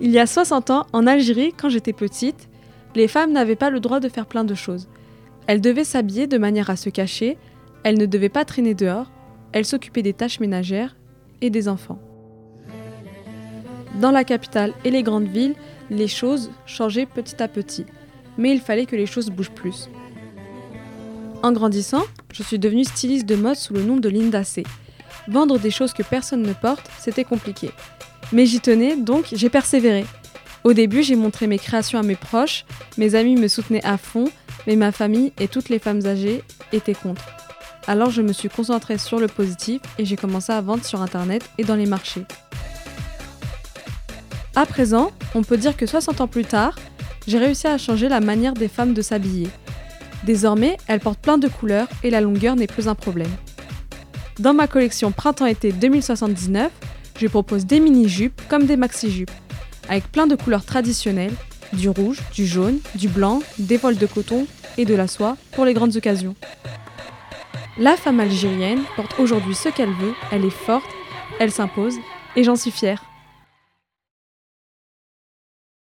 Il y a 60 ans, en Algérie, quand j'étais petite, les femmes n'avaient pas le droit de faire plein de choses. Elles devaient s'habiller de manière à se cacher, elles ne devaient pas traîner dehors, elles s'occupaient des tâches ménagères et des enfants. Dans la capitale et les grandes villes, les choses changeaient petit à petit, mais il fallait que les choses bougent plus. En grandissant, je suis devenue styliste de mode sous le nom de Linda C. Vendre des choses que personne ne porte, c'était compliqué. Mais j'y tenais, donc j'ai persévéré. Au début, j'ai montré mes créations à mes proches, mes amis me soutenaient à fond, mais ma famille et toutes les femmes âgées étaient contre. Alors je me suis concentrée sur le positif et j'ai commencé à vendre sur Internet et dans les marchés. À présent, on peut dire que 60 ans plus tard, j'ai réussi à changer la manière des femmes de s'habiller. Désormais, elles portent plein de couleurs et la longueur n'est plus un problème. Dans ma collection Printemps-été 2079, je propose des mini-jupes comme des maxi-jupes, avec plein de couleurs traditionnelles, du rouge, du jaune, du blanc, des voiles de coton et de la soie pour les grandes occasions. La femme algérienne porte aujourd'hui ce qu'elle veut, elle est forte, elle s'impose, et j'en suis fière.